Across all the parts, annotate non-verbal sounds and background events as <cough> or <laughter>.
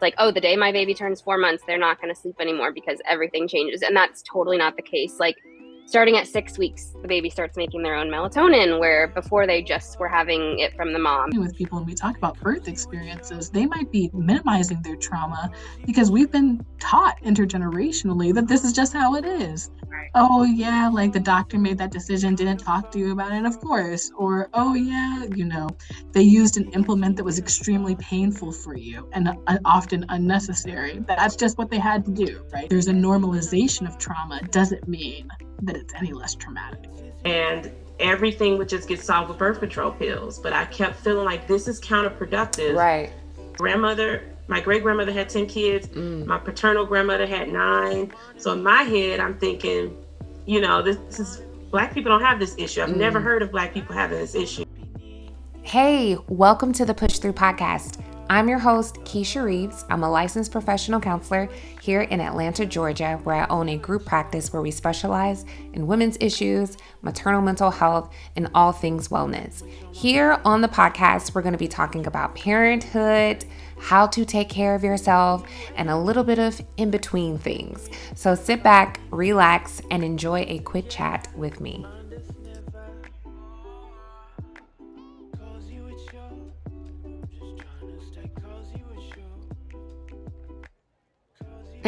like, oh, the day my baby turns four months, they're not going to sleep anymore because everything changes. And that's totally not the case. Like, starting at six weeks, the baby starts making their own melatonin, where before they just were having it from the mom. With people, when we talk about birth experiences, they might be minimizing their trauma because we've been taught intergenerationally that this is just how it is. Right. Oh, yeah, like the doctor made that decision, didn't talk to you about it, of course. Or, oh, yeah, you know, they used an implement that was extremely painful for you and uh, often unnecessary. That's just what they had to do, right? There's a normalization of trauma, doesn't mean that it's any less traumatic. And everything would just get solved with birth control pills. But I kept feeling like this is counterproductive. Right. Grandmother, my great grandmother had 10 kids. Mm. My paternal grandmother had nine. So in my head, I'm thinking, you know, this is black people don't have this issue. I've mm. never heard of black people having this issue. Hey, welcome to the Push Through Podcast. I'm your host, Keisha Reaves. I'm a licensed professional counselor here in Atlanta, Georgia, where I own a group practice where we specialize in women's issues, maternal mental health, and all things wellness. Here on the podcast, we're going to be talking about parenthood, how to take care of yourself, and a little bit of in between things. So sit back, relax, and enjoy a quick chat with me.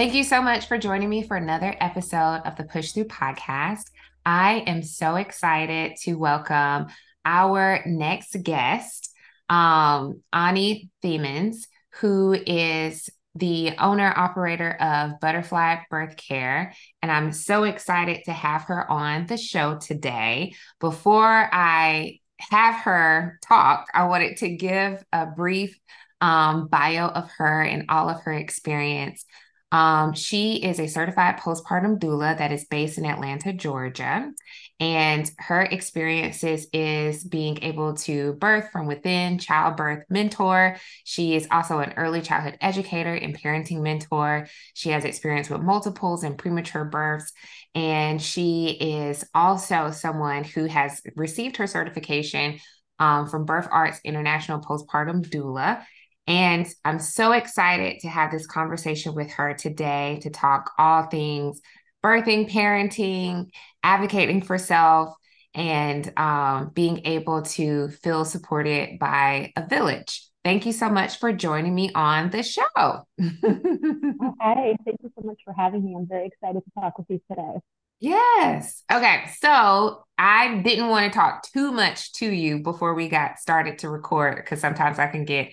Thank you so much for joining me for another episode of the Push Through podcast. I am so excited to welcome our next guest, um, Oni Thiemens, who is the owner operator of Butterfly Birth Care. And I'm so excited to have her on the show today. Before I have her talk, I wanted to give a brief um, bio of her and all of her experience. Um, she is a certified postpartum doula that is based in Atlanta, Georgia. And her experiences is being able to birth from within, childbirth mentor. She is also an early childhood educator and parenting mentor. She has experience with multiples and premature births. And she is also someone who has received her certification um, from Birth Arts International Postpartum Doula and I'm so excited to have this conversation with her today to talk all things birthing, parenting, advocating for self, and um, being able to feel supported by a village. Thank you so much for joining me on the show. <laughs> Hi, thank you so much for having me. I'm very excited to talk with you today. Yes. Okay. So I didn't want to talk too much to you before we got started to record because sometimes I can get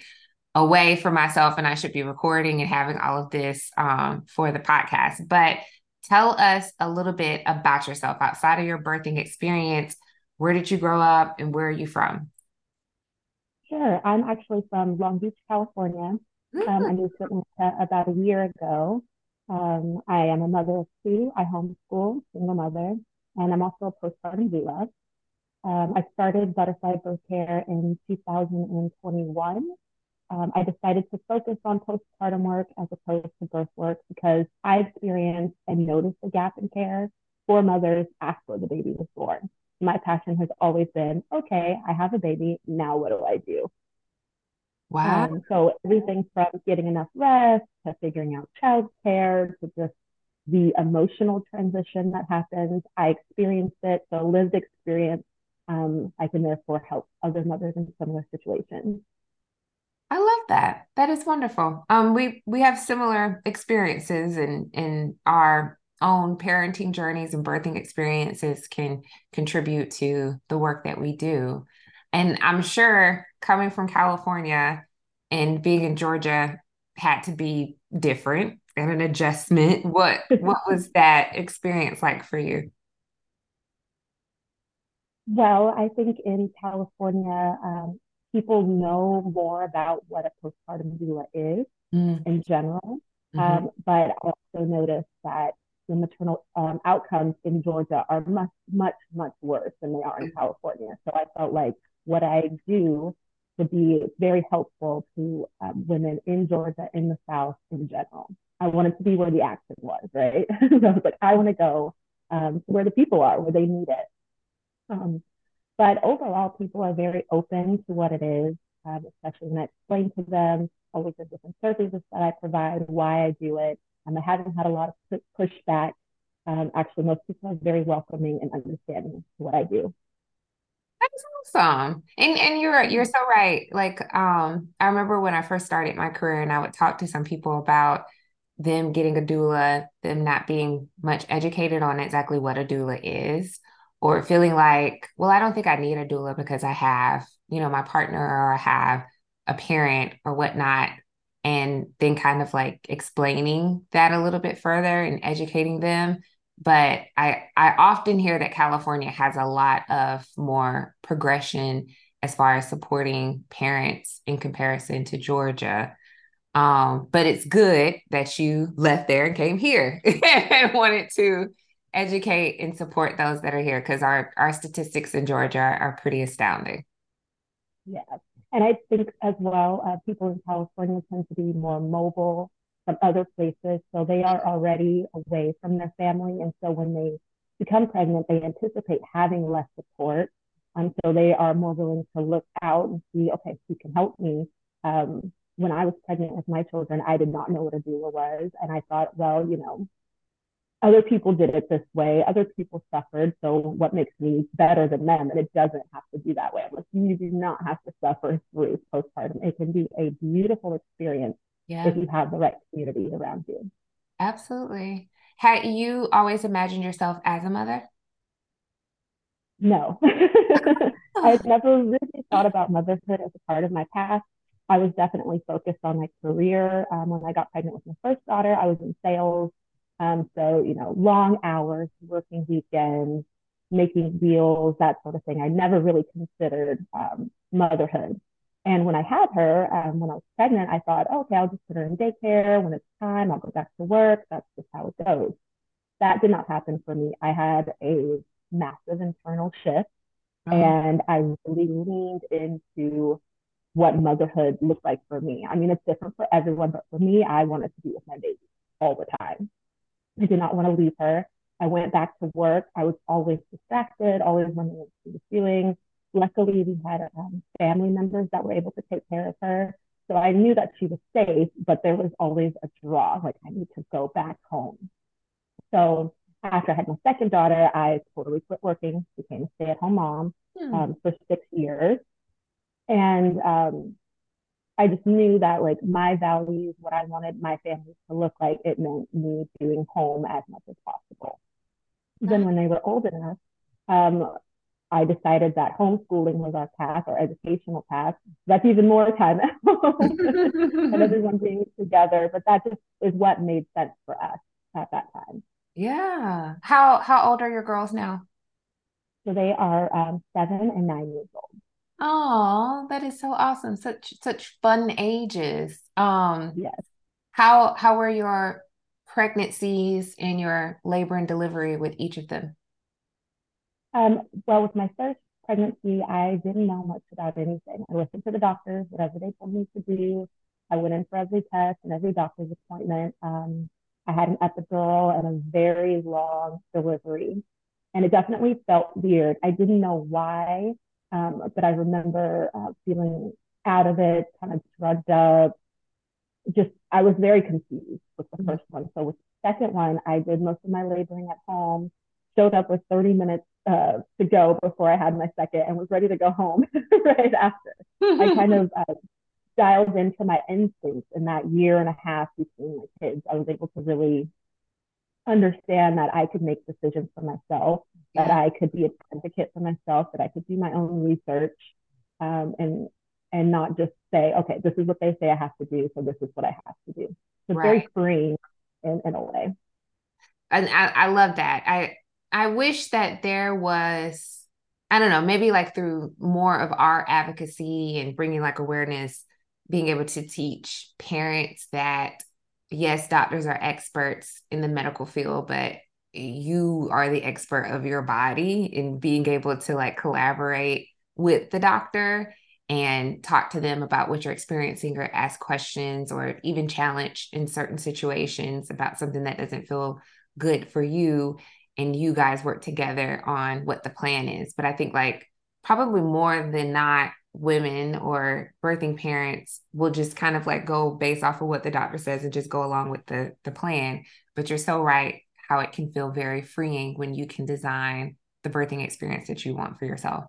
away for myself and I should be recording and having all of this um, for the podcast. But tell us a little bit about yourself outside of your birthing experience. Where did you grow up and where are you from? Sure. I'm actually from Long Beach, California. Mm-hmm. Um, I moved to Atlanta about a year ago. Um, I am a mother of two. I homeschool, single mother, and I'm also a postpartum doula. Um, I started Butterfly Birth Care in 2021 um, I decided to focus on postpartum work as opposed to birth work because I experienced and noticed a gap in care for mothers after the baby was born. My passion has always been okay, I have a baby. Now what do I do? Wow. Um, so everything from getting enough rest to figuring out childcare to just the emotional transition that happens. I experienced it, so lived experience. Um, I can therefore help other mothers in similar situations. That. That is wonderful. Um, we we have similar experiences in in our own parenting journeys and birthing experiences can contribute to the work that we do. And I'm sure coming from California and being in Georgia had to be different and an adjustment. <laughs> What what was that experience like for you? Well, I think in California, um, people know more about what a postpartum doula is mm. in general. Mm-hmm. Um, but I also noticed that the maternal um, outcomes in Georgia are much, much, much worse than they are in California. So I felt like what I do would be very helpful to um, women in Georgia, in the South in general. I wanted to be where the action was, right? <laughs> so I was like, I want to go um, where the people are, where they need it. Um, but overall, people are very open to what it is, um, especially when I explain to them, always the different services that I provide, why I do it. Um, I haven't had a lot of pushback. Um, actually, most people are very welcoming and understanding what I do. That's awesome. And and you're you're so right. Like um I remember when I first started my career and I would talk to some people about them getting a doula, them not being much educated on exactly what a doula is, or feeling like, well, I don't think I need a doula because I have, you know, my partner or I have a parent or whatnot. And then kind of like explaining that a little bit further and educating them but I I often hear that California has a lot of more progression as far as supporting parents in comparison to Georgia. Um, but it's good that you left there and came here <laughs> and wanted to educate and support those that are here because our our statistics in Georgia are, are, pretty astounding. Yeah, and I think as well, uh, people in California tend to be more mobile from other places. So they are already away from their family. And so when they become pregnant, they anticipate having less support. And so they are more willing to look out and see, okay, who can help me? Um, when I was pregnant with my children, I did not know what a doula was. And I thought, well, you know, other people did it this way. Other people suffered. So what makes me better than them? And it doesn't have to be that way. Like you do not have to suffer through postpartum. It can be a beautiful experience yeah. if you have the right community around you. Absolutely. Had you always imagined yourself as a mother? No. <laughs> I've never really thought about motherhood as a part of my past. I was definitely focused on my career. Um, when I got pregnant with my first daughter, I was in sales. Um, so, you know, long hours, working weekends, making deals, that sort of thing. I never really considered um, motherhood. And when I had her, um, when I was pregnant, I thought, oh, okay, I'll just put her in daycare. When it's time, I'll go back to work. That's just how it goes. That did not happen for me. I had a massive internal shift mm-hmm. and I really leaned into what motherhood looked like for me. I mean, it's different for everyone, but for me, I wanted to be with my baby all the time. I did not want to leave her. I went back to work. I was always distracted, always running into the ceiling luckily we had um, family members that were able to take care of her. So I knew that she was safe, but there was always a draw, like I need to go back home. So after I had my second daughter, I totally quit working, became a stay-at-home mom hmm. um, for six years. And um, I just knew that like my values, what I wanted my family to look like, it meant me doing home as much as possible. Then when they were old enough, um, I decided that homeschooling was our path, our educational path. That's even more time at home and everyone <laughs> being together. But that just is what made sense for us at that time. Yeah. How how old are your girls now? So they are um, seven and nine years old. Oh, that is so awesome. Such such fun ages. Um yes. How how were your pregnancies and your labor and delivery with each of them? Um, well, with my first pregnancy, I didn't know much about anything. I listened to the doctors, whatever they told me to do. I went in for every test and every doctor's appointment. Um, I had an epidural and a very long delivery. And it definitely felt weird. I didn't know why, um, but I remember uh, feeling out of it, kind of drugged up. Just, I was very confused with the mm-hmm. first one. So with the second one, I did most of my laboring at home, showed up with 30 minutes uh, to go before I had my second and was ready to go home <laughs> right after. I kind of uh, dialed into my instincts in that year and a half between my kids. I was able to really understand that I could make decisions for myself, yeah. that I could be an advocate for myself, that I could do my own research, um, and and not just say, okay, this is what they say I have to do, so this is what I have to do. So right. very freeing in, in a way. And I, I love that. I I wish that there was, I don't know, maybe like through more of our advocacy and bringing like awareness, being able to teach parents that yes, doctors are experts in the medical field, but you are the expert of your body in being able to like collaborate with the doctor and talk to them about what you're experiencing or ask questions or even challenge in certain situations about something that doesn't feel good for you and you guys work together on what the plan is. But I think like probably more than not, women or birthing parents will just kind of like go based off of what the doctor says and just go along with the the plan. But you're so right how it can feel very freeing when you can design the birthing experience that you want for yourself.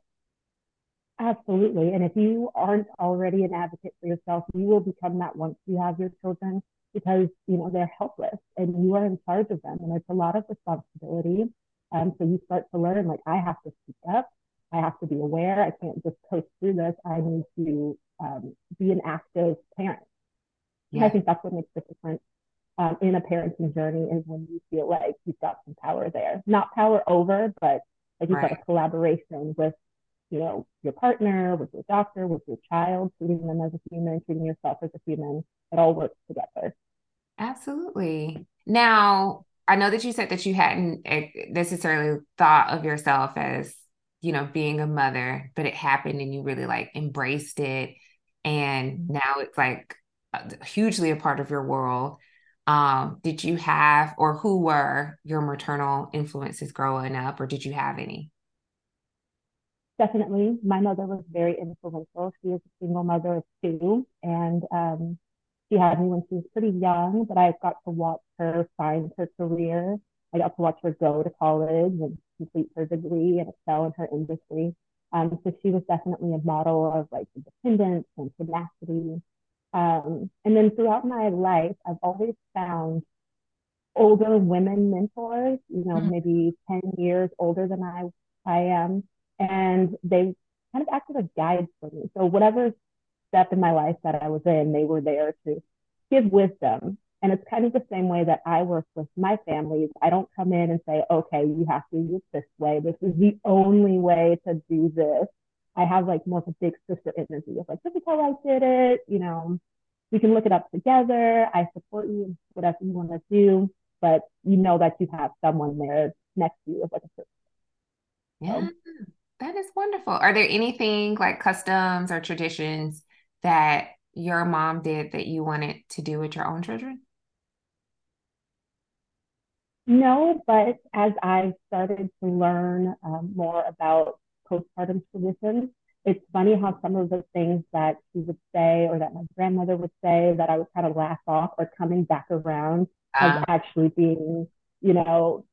Absolutely. And if you aren't already an advocate for yourself you will become that once you have your children because you know they're helpless and you are in charge of them and it's a lot of responsibility. Um, so you start to learn like i have to speak up I have to be aware. I can't just coast through this. I need to um, be an active parent. Yeah. I think that's what makes the difference um, in a parenting journey is when you feel like you've got some power there. Not power over, but like you've right. got a collaboration with, you know, your partner, with your doctor, with your child, treating them as a human, treating yourself as a human. It all works together. Absolutely. Now, I know that you said that you hadn't necessarily thought of yourself as you know, being a mother, but it happened and you really like embraced it. And mm-hmm. now it's like hugely a part of your world. Um, did you have, or who were your maternal influences growing up, or did you have any? Definitely. My mother was very influential. She was a single mother of two, and um, she had me when she was pretty young, but I got to watch her find her career. I got to watch her go to college and complete her degree and excel in her industry. Um, so she was definitely a model of like independence and tenacity. Um, and then throughout my life, I've always found older women mentors, you know, mm-hmm. maybe 10 years older than I, I am. And they kind of acted as guides for me. So whatever step in my life that I was in, they were there to give wisdom and it's kind of the same way that I work with my families. I don't come in and say, okay, you have to do it this way. This is the only way to do this. I have like more of a big sister energy of like, this is how I did it. You know, we can look it up together. I support you whatever you want to do, but you know that you have someone there next to you as like a sister. Yeah, so. that is wonderful. Are there anything like customs or traditions that your mom did that you wanted to do with your own children? No, but as I started to learn um, more about postpartum traditions, it's funny how some of the things that she would say or that my grandmother would say that I would kind of laugh off are coming back around uh, as actually being, you know,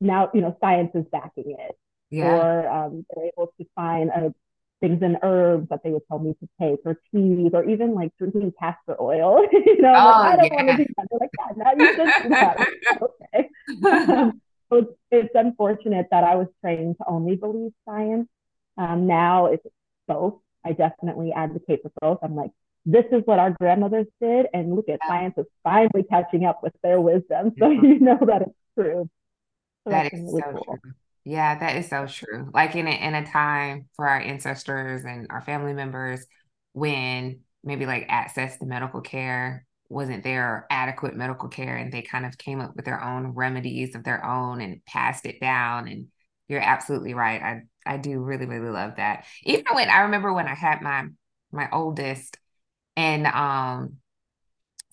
now, you know, science is backing it. Yeah. Or um, they're able to find a things in herbs that they would tell me to take or teas or even like drinking castor oil. <laughs> you know, oh, like, I don't yeah. want to do that. They're like, yeah, now you just do that. okay. <laughs> so it's, it's unfortunate that I was trained to only believe science. Um, now it's both. I definitely advocate for both. I'm like, this is what our grandmothers did, and look at science is finally catching up with their wisdom. <laughs> So you know that it's true. So that is so cool. true. Yeah, that is so true. Like in a, in a time for our ancestors and our family members when maybe like access to medical care wasn't there adequate medical care and they kind of came up with their own remedies of their own and passed it down and you're absolutely right. I I do really really love that. Even when I remember when I had my my oldest and um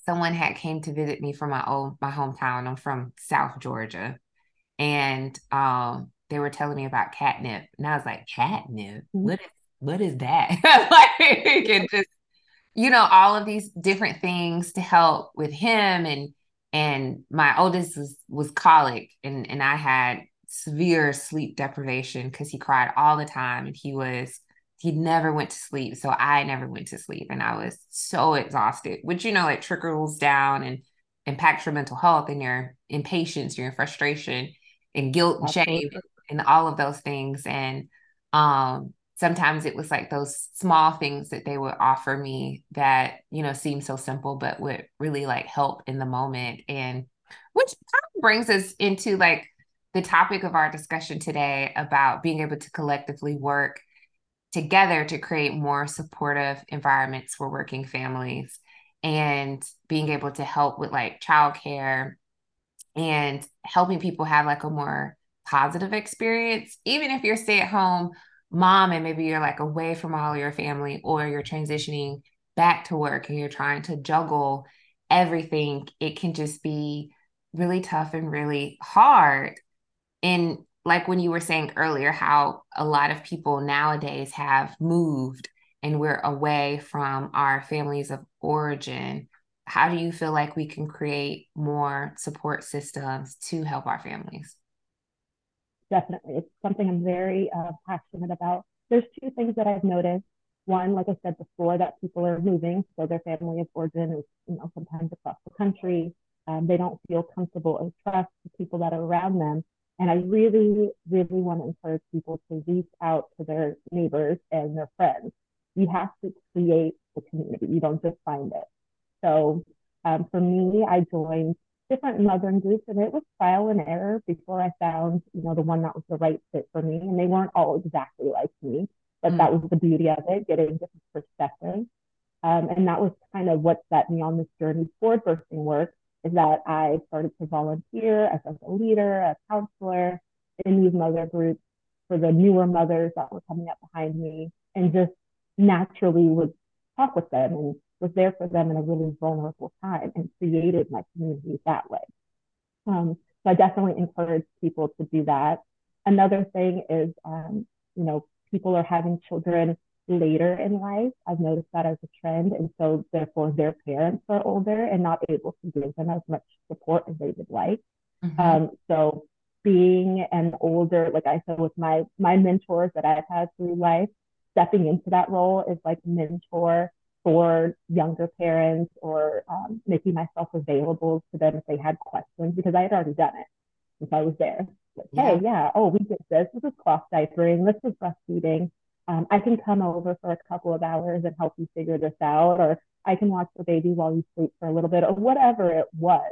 someone had came to visit me from my old my hometown. I'm from South Georgia. And um they were telling me about catnip, and I was like, catnip? Mm-hmm. What is what is that? <laughs> like, and just you know, all of these different things to help with him and and my oldest was was colic and and I had severe sleep deprivation because he cried all the time and he was he never went to sleep so i never went to sleep and i was so exhausted which you know it trickles down and impacts your mental health and your impatience your frustration and guilt and shame and all of those things. And um, sometimes it was like those small things that they would offer me that, you know, seem so simple, but would really like help in the moment. And which kind of brings us into like the topic of our discussion today about being able to collectively work together to create more supportive environments for working families and being able to help with like childcare and helping people have like a more positive experience, even if you're stay at home mom and maybe you're like away from all your family or you're transitioning back to work and you're trying to juggle everything, it can just be really tough and really hard. And like when you were saying earlier, how a lot of people nowadays have moved and we're away from our families of origin, how do you feel like we can create more support systems to help our families? Definitely. It's something I'm very uh, passionate about. There's two things that I've noticed. One, like I said before, that people are moving, so their family of origin is, you know, sometimes across the country. Um, they don't feel comfortable and trust the people that are around them. And I really, really want to encourage people to reach out to their neighbors and their friends. You have to create the community. You don't just find it. So um, for me, I joined different Southern groups, and it was trial and error before I found, you know, the one that was the right fit for me. And they weren't all exactly like me, but mm that was the beauty of it, getting different perspectives. Um, and that was kind of what set me on this journey toward birthing work is that I started to volunteer as a leader, a counselor in these mother groups for the newer mothers that were coming up behind me and just naturally would talk with them and was there for them in a really vulnerable time and created my community that way. Um, so I definitely encourage people to do that. Another thing is, um, you know, people are having children later in life. I've noticed that as a trend. And so therefore their parents are older and not able to give them as much support as they would like. Mm-hmm. Um, so being an older, like I said, with my my mentors that I've had through life, stepping into that role is like mentor for younger parents or um, making myself available to them if they had questions because I had already done it if I was there. Like, yeah. hey, yeah, oh, we did this. This is cloth diapering. This is breastfeeding. Um, I can come over for a couple of hours and help you figure this out, or I can watch the baby while you sleep for a little bit, or whatever it was.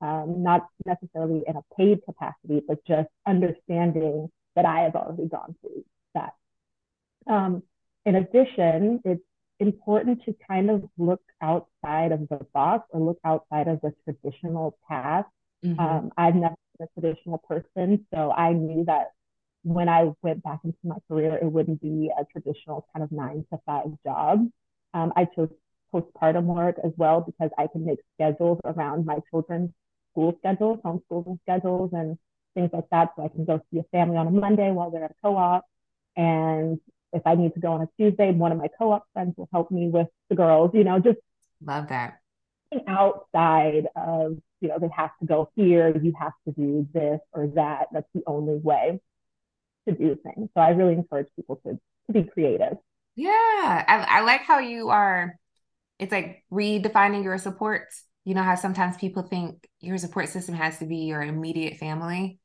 Um, not necessarily in a paid capacity, but just understanding that I have already gone through that. Um, in addition, it's important to kind of look outside of the box or look outside of the traditional path. Mm-hmm. Um, I've never been a traditional person, so I knew that when I went back into my career, it wouldn't be a traditional kind of nine to five job. Um, I chose postpartum work as well because I can make schedules around my children's school schedules, homeschooling schedules, and things like that. So I can go see a family on a Monday while they're at a co-op, and if I need to go on a Tuesday, one of my co-op friends will help me with the girls, you know, just love that. Outside of, you know, they have to go here, you have to do this or that. That's the only way to do things. So I really encourage people to to be creative. Yeah. I, I like how you are it's like redefining your supports. You know how sometimes people think your support system has to be your immediate family.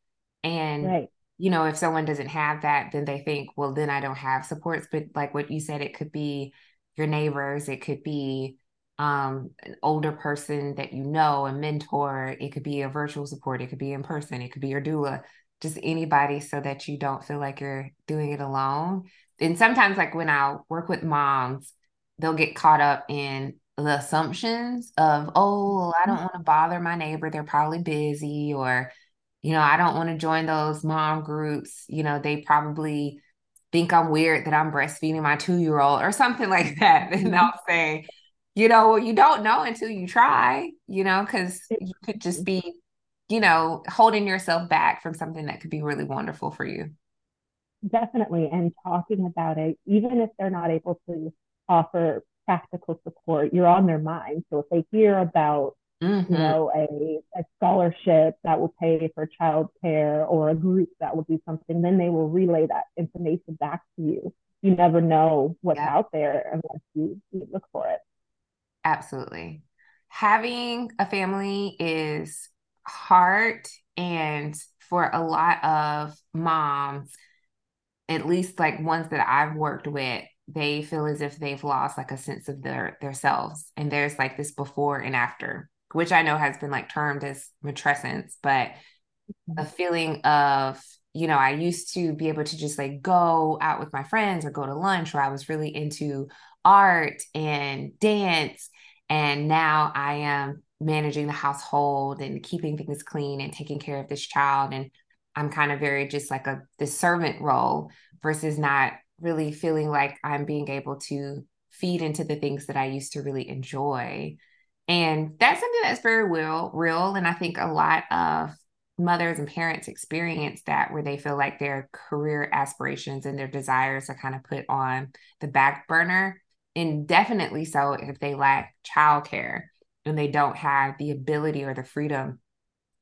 And right you know, if someone doesn't have that, then they think, well, then I don't have supports. But like what you said, it could be your neighbors, it could be um, an older person that you know, a mentor, it could be a virtual support, it could be in person, it could be your doula, just anybody so that you don't feel like you're doing it alone. And sometimes, like when I work with moms, they'll get caught up in the assumptions of, oh, I don't mm-hmm. want to bother my neighbor, they're probably busy, or you know, I don't want to join those mom groups. You know, they probably think I'm weird that I'm breastfeeding my two year old or something <laughs> like that. And they'll mm-hmm. say, you know, you don't know until you try, you know, because you could just be, you know, holding yourself back from something that could be really wonderful for you. Definitely. And talking about it, even if they're not able to offer practical support, you're on their mind. So if they hear about Mm-hmm. you know, a, a scholarship that will pay for childcare or a group that will do something, then they will relay that information back to you. You never know what's yeah. out there unless you, you look for it. Absolutely. Having a family is hard. And for a lot of moms, at least like ones that I've worked with, they feel as if they've lost like a sense of their their selves and there's like this before and after which I know has been like termed as matrescence, but a mm-hmm. feeling of, you know, I used to be able to just like go out with my friends or go to lunch, or I was really into art and dance. And now I am managing the household and keeping things clean and taking care of this child. And I'm kind of very just like a the servant role versus not really feeling like I'm being able to feed into the things that I used to really enjoy. And that's something that's very real, real. And I think a lot of mothers and parents experience that where they feel like their career aspirations and their desires are kind of put on the back burner and definitely so if they lack childcare and they don't have the ability or the freedom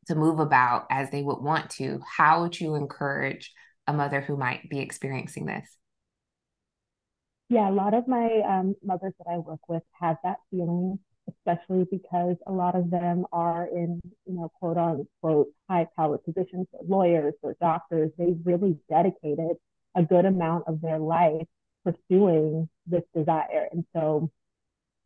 to move about as they would want to how would you encourage a mother who might be experiencing this yeah a lot of my um, mothers that i work with have that feeling especially because a lot of them are in, you know, quote unquote high power positions, lawyers or doctors. They really dedicated a good amount of their life pursuing this desire. And so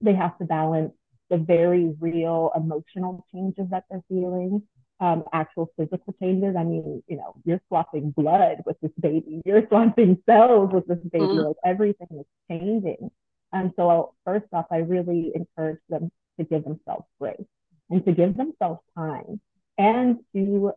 they have to balance the very real emotional changes that they're feeling, um, actual physical changes. I mean, you know, you're swapping blood with this baby, you're <laughs> swapping cells with this baby, mm-hmm. like everything is changing. And so, first off, I really encourage them to give themselves grace and to give themselves time and to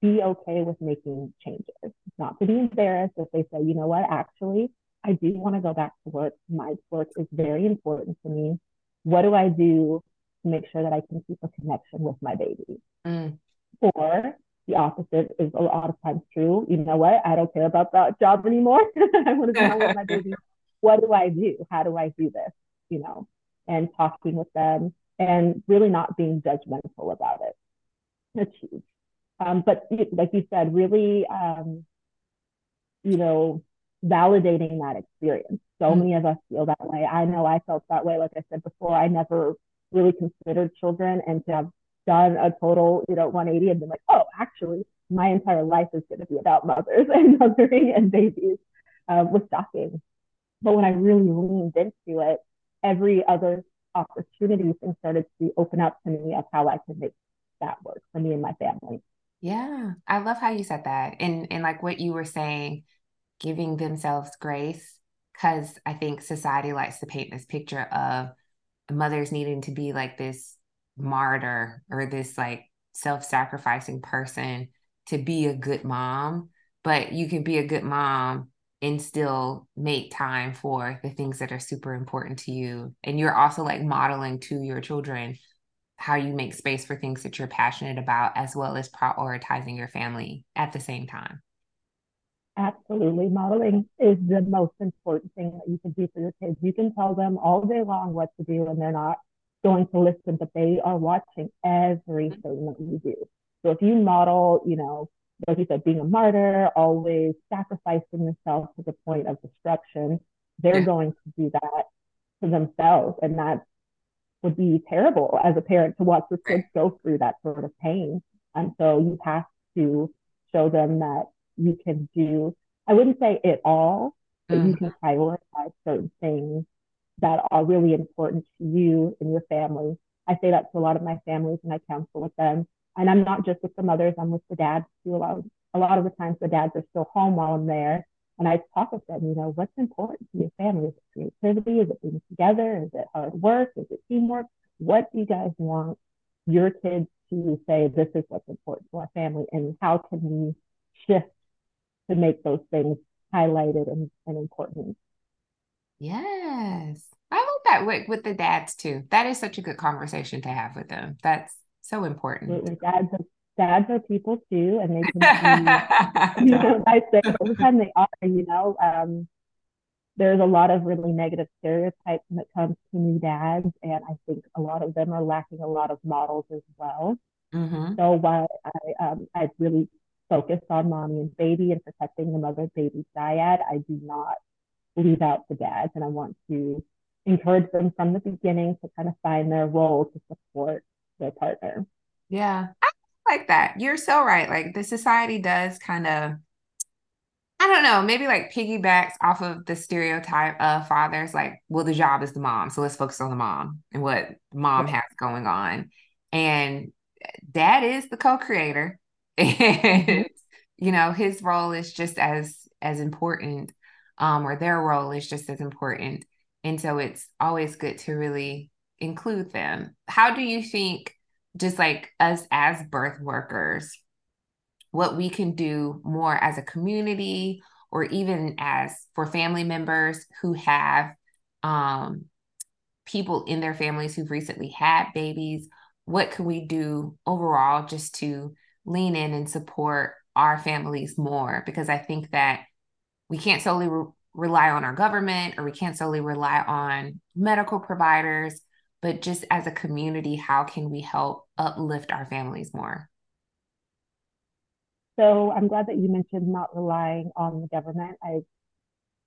be okay with making changes, not to be embarrassed if they say, you know what, actually, I do want to go back to work. My work is very important to me. What do I do to make sure that I can keep a connection with my baby? Mm. Or the opposite is a lot of times true. You know what? I don't care about that job anymore. <laughs> I want to be with my <laughs> baby what do I do? How do I do this? You know, and talking with them and really not being judgmental about it. That's huge. Um, but like you said, really, um, you know, validating that experience. So mm-hmm. many of us feel that way. I know I felt that way. Like I said before, I never really considered children and to have done a total, you know, 180 and been like, oh, actually, my entire life is going to be about mothers <laughs> and mothering and babies uh, was shocking. But when I really leaned into it, every other opportunity thing started to open up to me of how I could make that work for me and my family. Yeah. I love how you said that. And and like what you were saying, giving themselves grace. Cause I think society likes to paint this picture of mothers needing to be like this martyr or this like self-sacrificing person to be a good mom. But you can be a good mom and still make time for the things that are super important to you. And you're also like modeling to your children how you make space for things that you're passionate about, as well as prioritizing your family at the same time. Absolutely. Modeling is the most important thing that you can do for your kids. You can tell them all day long what to do and they're not going to listen, but they are watching everything that you do. So if you model, you know, like you said, being a martyr, always sacrificing yourself to the point of destruction, they're yeah. going to do that to themselves. And that would be terrible as a parent to watch your kids go through that sort of pain. And so you have to show them that you can do, I wouldn't say it all, but mm-hmm. you can prioritize certain things that are really important to you and your family. I say that to a lot of my families when I counsel with them and I'm not just with the mothers, I'm with the dads too. A lot of, a lot of the times the dads are still home while I'm there. And I talk with them, you know, what's important to your family? Is it creativity? Is it being together? Is it hard work? Is it teamwork? What do you guys want your kids to say, this is what's important to our family? And how can we shift to make those things highlighted and, and important? Yes. I hope that with, with the dads too. That is such a good conversation to have with them. That's so important. Dads are, dads are people too, and they can be, <laughs> you know, I say all the time they are, you know. Um, there's a lot of really negative stereotypes when it comes to new dads, and I think a lot of them are lacking a lot of models as well. Mm-hmm. So while I um, I really focused on mommy and baby and protecting the mother baby dyad, I do not leave out the dads, and I want to encourage them from the beginning to kind of find their role to support their partner. Yeah. I like that. You're so right. Like the society does kind of I don't know, maybe like piggybacks off of the stereotype of fathers, like, well, the job is the mom. So let's focus on the mom and what mom has going on. And dad is the co-creator. And <laughs> you know, his role is just as as important, um, or their role is just as important. And so it's always good to really include them. How do you think, just like us as birth workers, what we can do more as a community or even as for family members who have um, people in their families who've recently had babies? What can we do overall just to lean in and support our families more because I think that we can't solely re- rely on our government or we can't solely rely on medical providers, but just as a community, how can we help uplift our families more? So I'm glad that you mentioned not relying on the government. I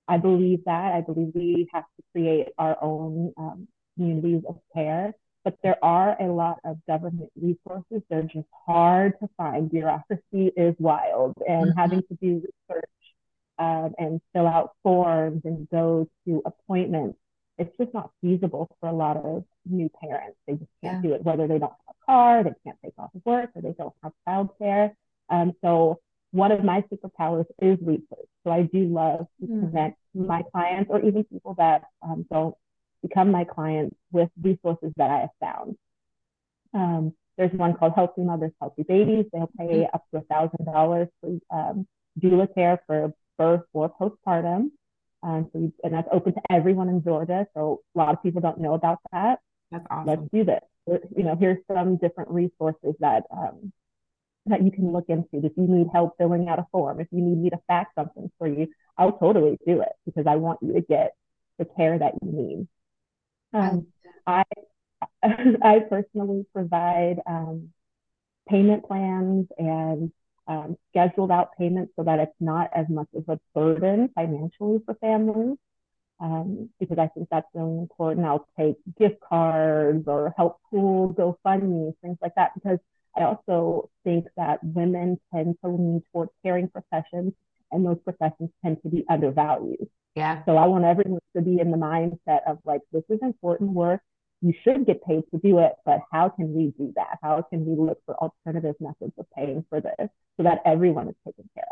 I believe that. I believe we have to create our own um, communities of care but there are a lot of government resources. They're just hard to find. Bureaucracy is wild, and mm-hmm. having to do research um, and fill out forms and go to appointments, it's just not feasible for a lot of new parents. They just can't yeah. do it, whether they don't have a car, they can't take off of work, or they don't have childcare. Um, so one of my superpowers is research. So I do love to connect my clients or even people that um, don't become my clients with resources that I have found. Um, there's one called Healthy Mothers, Healthy Babies. They'll pay mm-hmm. up to a thousand dollars for um, doula care for birth or postpartum. Um, so we, and that's open to everyone in Georgia. So a lot of people don't know about that. That's awesome. Let's do this. You know, here's some different resources that um, that you can look into. If you need help filling out a form, if you need me to fax something for you, I'll totally do it because I want you to get the care that you need. Um, I <laughs> I personally provide um, payment plans and um, scheduled out payments so that it's not as much of a burden financially for families. Um, because I think that's really important. I'll take gift cards or help pool, GoFundMe, things like that, because I also think that women tend to lean towards caring professions and those professions tend to be undervalued. Yeah. So I want everyone to be in the mindset of like, this is important work. You should get paid to do it, but how can we do that? How can we look for alternative methods of paying for this so that everyone is taken care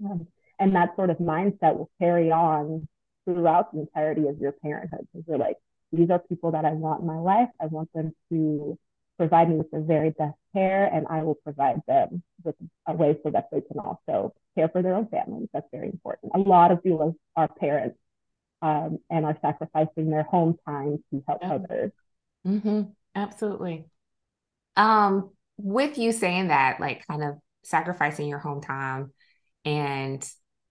of? Um, and that sort of mindset will carry on throughout the entirety of your parenthood because you're like, these are people that I want in my life. I want them to provide me with the very best care, and I will provide them with a way so that they can also care for their own families. That's very important. A lot of doulas are parents um, and are sacrificing their home time to help yeah. others. Mm-hmm. Absolutely. Um, with you saying that, like kind of sacrificing your home time and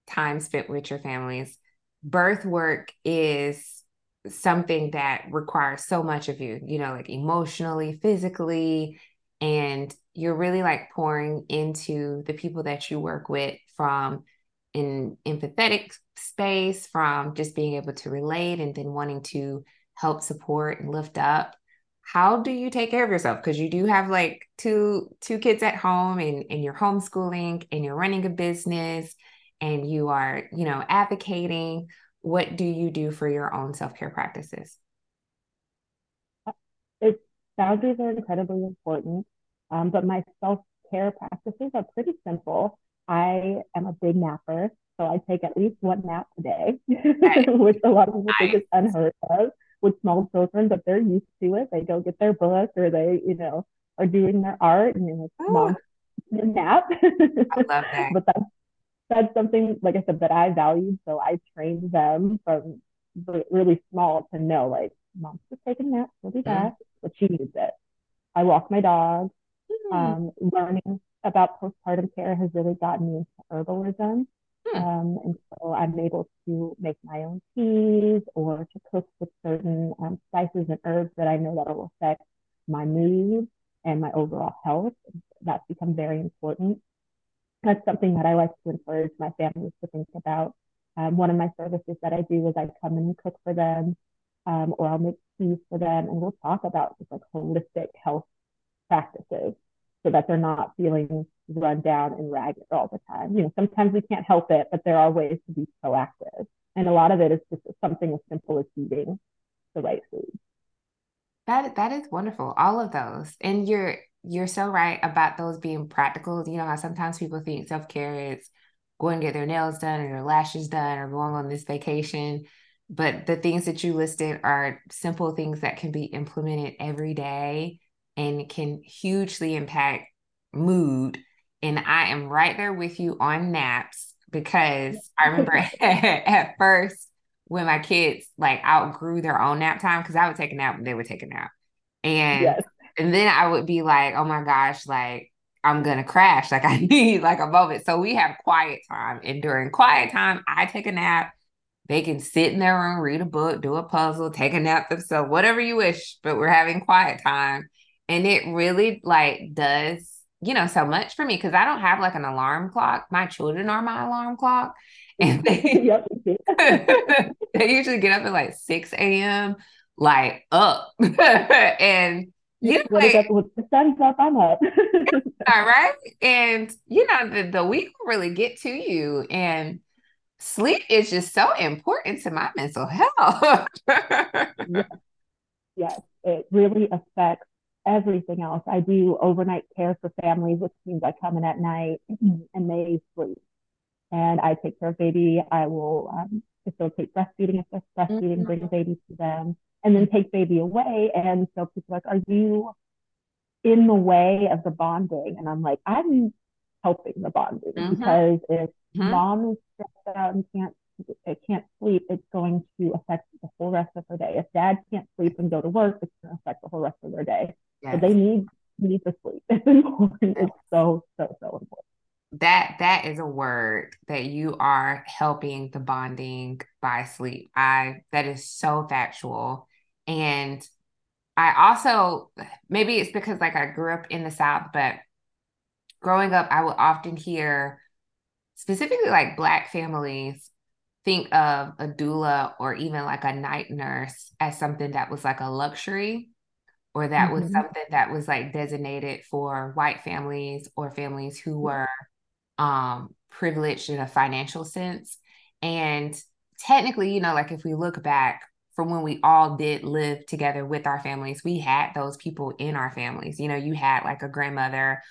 time spent with your families, birth work is something that requires so much of you, you know, like emotionally, physically, and you're really like pouring into the people that you work with from an empathetic space, from just being able to relate and then wanting to help support and lift up. How do you take care of yourself? Because you do have like two two kids at home and, and you're homeschooling and you're running a business and you are, you know, advocating. What do you do for your own self-care practices? It's boundaries are incredibly important. Um, but my self care practices are pretty simple. I am a big napper, so I take at least one nap a day, <laughs> which a lot of people think is unheard of with small children, but they're used to it. They go get their book or they, you know, are doing their art and you know, mom nap. I love that. <laughs> but that's that's something, like I said, that I valued. So I trained them from really small to know, like, mom's just taking a nap, she'll be back, mm-hmm. but she needs it. I walk my dog. Mm-hmm. Um, learning about postpartum care has really gotten me into herbalism. Hmm. Um, and so I'm able to make my own teas or to cook with certain um, spices and herbs that I know that will affect my mood and my overall health. That's become very important. That's something that I like to encourage my families to think about. Um, one of my services that I do is I come in and cook for them, um, or I'll make teas for them, and we'll talk about just like holistic health practices so that they're not feeling run down and ragged all the time. You know, sometimes we can't help it, but there are ways to be proactive. And a lot of it is just something as simple as eating the right food. That that is wonderful. All of those. And you're you're so right about those being practical. You know how sometimes people think self-care is going to get their nails done or their lashes done or going on this vacation. But the things that you listed are simple things that can be implemented every day and can hugely impact mood. And I am right there with you on naps because I remember <laughs> <laughs> at first when my kids like outgrew their own nap time because I would take a nap and they would take a nap. And yes. and then I would be like, oh my gosh, like I'm gonna crash. Like I <laughs> need like a moment. So we have quiet time. And during quiet time, I take a nap. They can sit in their room, read a book, do a puzzle, take a nap themselves, whatever you wish, but we're having quiet time. And it really like does, you know, so much for me because I don't have like an alarm clock. My children are my alarm clock. <laughs> And they, <laughs> <laughs> they usually get up at like 6 a.m., like up. and you know, like, up, the sun's up, I'm up. all right. And you know, the, the week will really get to you. And sleep is just so important to my mental health. yes. yes, it really affects everything else. I do overnight care for families, which means I come in at night and they sleep. And I take care of baby. I will um, facilitate breastfeeding if they're breastfeeding, mm-hmm. bring baby to them and then take baby away. And so people are like, are you in the way of the bonding? And I'm like, I'm helping the bonding mm-hmm. because if mm-hmm. mom is stressed out and can't it can't sleep, it's going to affect the whole rest of her day. If dad can't sleep and go to work, it's going to affect the whole rest of their day. Yes. They need need to sleep. <laughs> It's. It's so so so important that that is a word that you are helping the bonding by sleep i that is so factual and I also, maybe it's because like I grew up in the South, but growing up, I would often hear specifically like Black families think of a doula or even like a night nurse as something that was like a luxury or that mm-hmm. was something that was like designated for white families or families who were um, privileged in a financial sense. And technically, you know, like if we look back, from when we all did live together with our families, we had those people in our families. You know, you had like a grandmother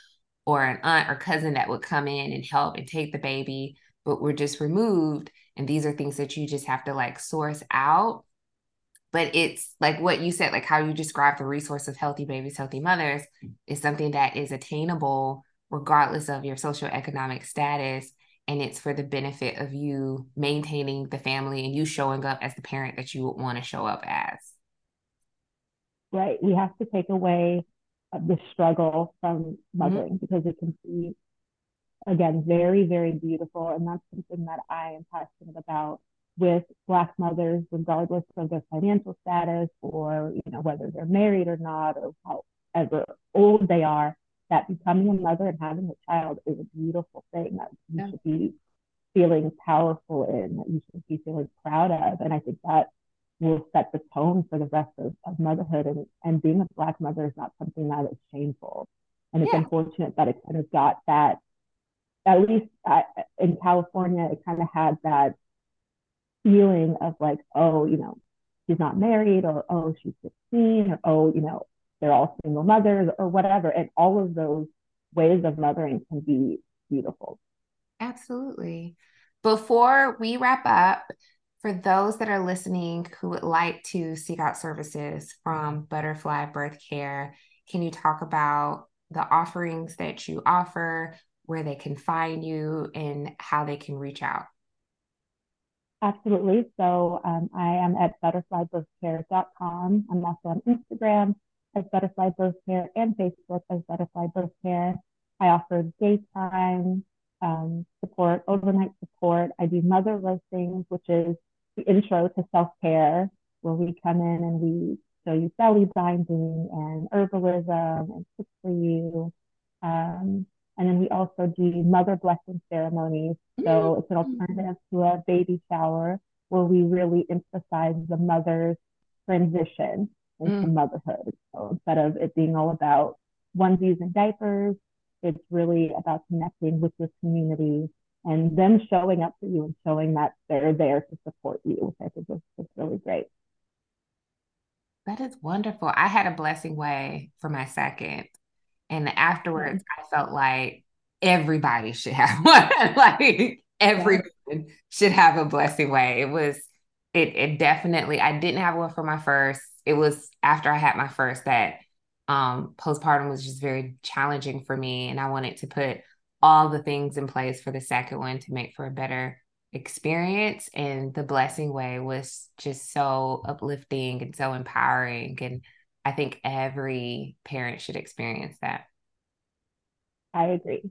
or an aunt or cousin that would come in and help and take the baby, but we're just removed. And these are things that you just have to like source out. But it's like what you said, like how you describe the resource of healthy babies, healthy mothers is something that is attainable regardless of your socioeconomic status and it's for the benefit of you maintaining the family and you showing up as the parent that you would want to show up as. Right. We have to take away the struggle from mothering mm-hmm. because it can be, again, very, very beautiful. And that's something that I am passionate about with Black mothers, regardless of their financial status or, you know, whether they're married or not or however old they are that becoming a mother and having a child is a beautiful thing that you yeah. should be feeling powerful in, that you should be feeling proud of. And I think that will set the tone for the rest of, of motherhood. And, and being a Black mother is not something that is shameful. And it's yeah. unfortunate that it kind of got that, at least uh, in California, it kind of had that feeling of like, oh, you know, she's not married, or oh, she's 16, or oh, you know, they're all single mothers or whatever. And all of those ways of mothering can be beautiful. Absolutely. Before we wrap up, for those that are listening who would like to seek out services from Butterfly Birth Care, can you talk about the offerings that you offer, where they can find you, and how they can reach out? Absolutely. So um, I am at butterflybirthcare.com. I'm also on Instagram as Butterfly Birth Care and Facebook as Butterfly Birth Care. I offer daytime um, support, overnight support. I do mother roastings, which is the intro to self care, where we come in and we show you belly binding and herbalism and cook for you. Um, and then we also do mother blessing ceremonies. So it's an mm. alternative to a baby shower where we really emphasize the mother's transition into mm. motherhood. So instead of it being all about onesies and diapers, it's really about connecting with your community and them showing up for you and showing that they're there to support you, which I think is, is really great. That is wonderful. I had a blessing way for my second. And afterwards, mm-hmm. I felt like everybody should have <laughs> one. like everyone yeah. should have a blessing way. It was, it, it definitely, I didn't have one for my first it was after I had my first that um, postpartum was just very challenging for me. And I wanted to put all the things in place for the second one to make for a better experience. And the blessing way was just so uplifting and so empowering. And I think every parent should experience that. I agree.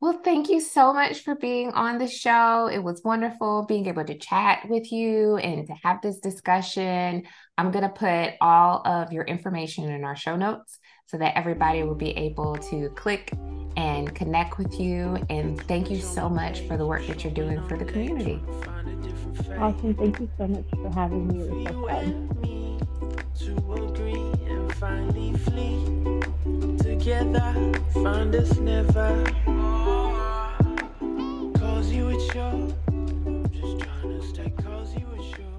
Well, thank you so much for being on the show. It was wonderful being able to chat with you and to have this discussion. I'm going to put all of your information in our show notes so that everybody will be able to click and connect with you. And thank you so much for the work that you're doing for the community. Awesome. Thank you so much for having me. It was so fun to agree and finally flee. Together, find us never. Cause you a chore. I'm just trying to stay, cause you a chore.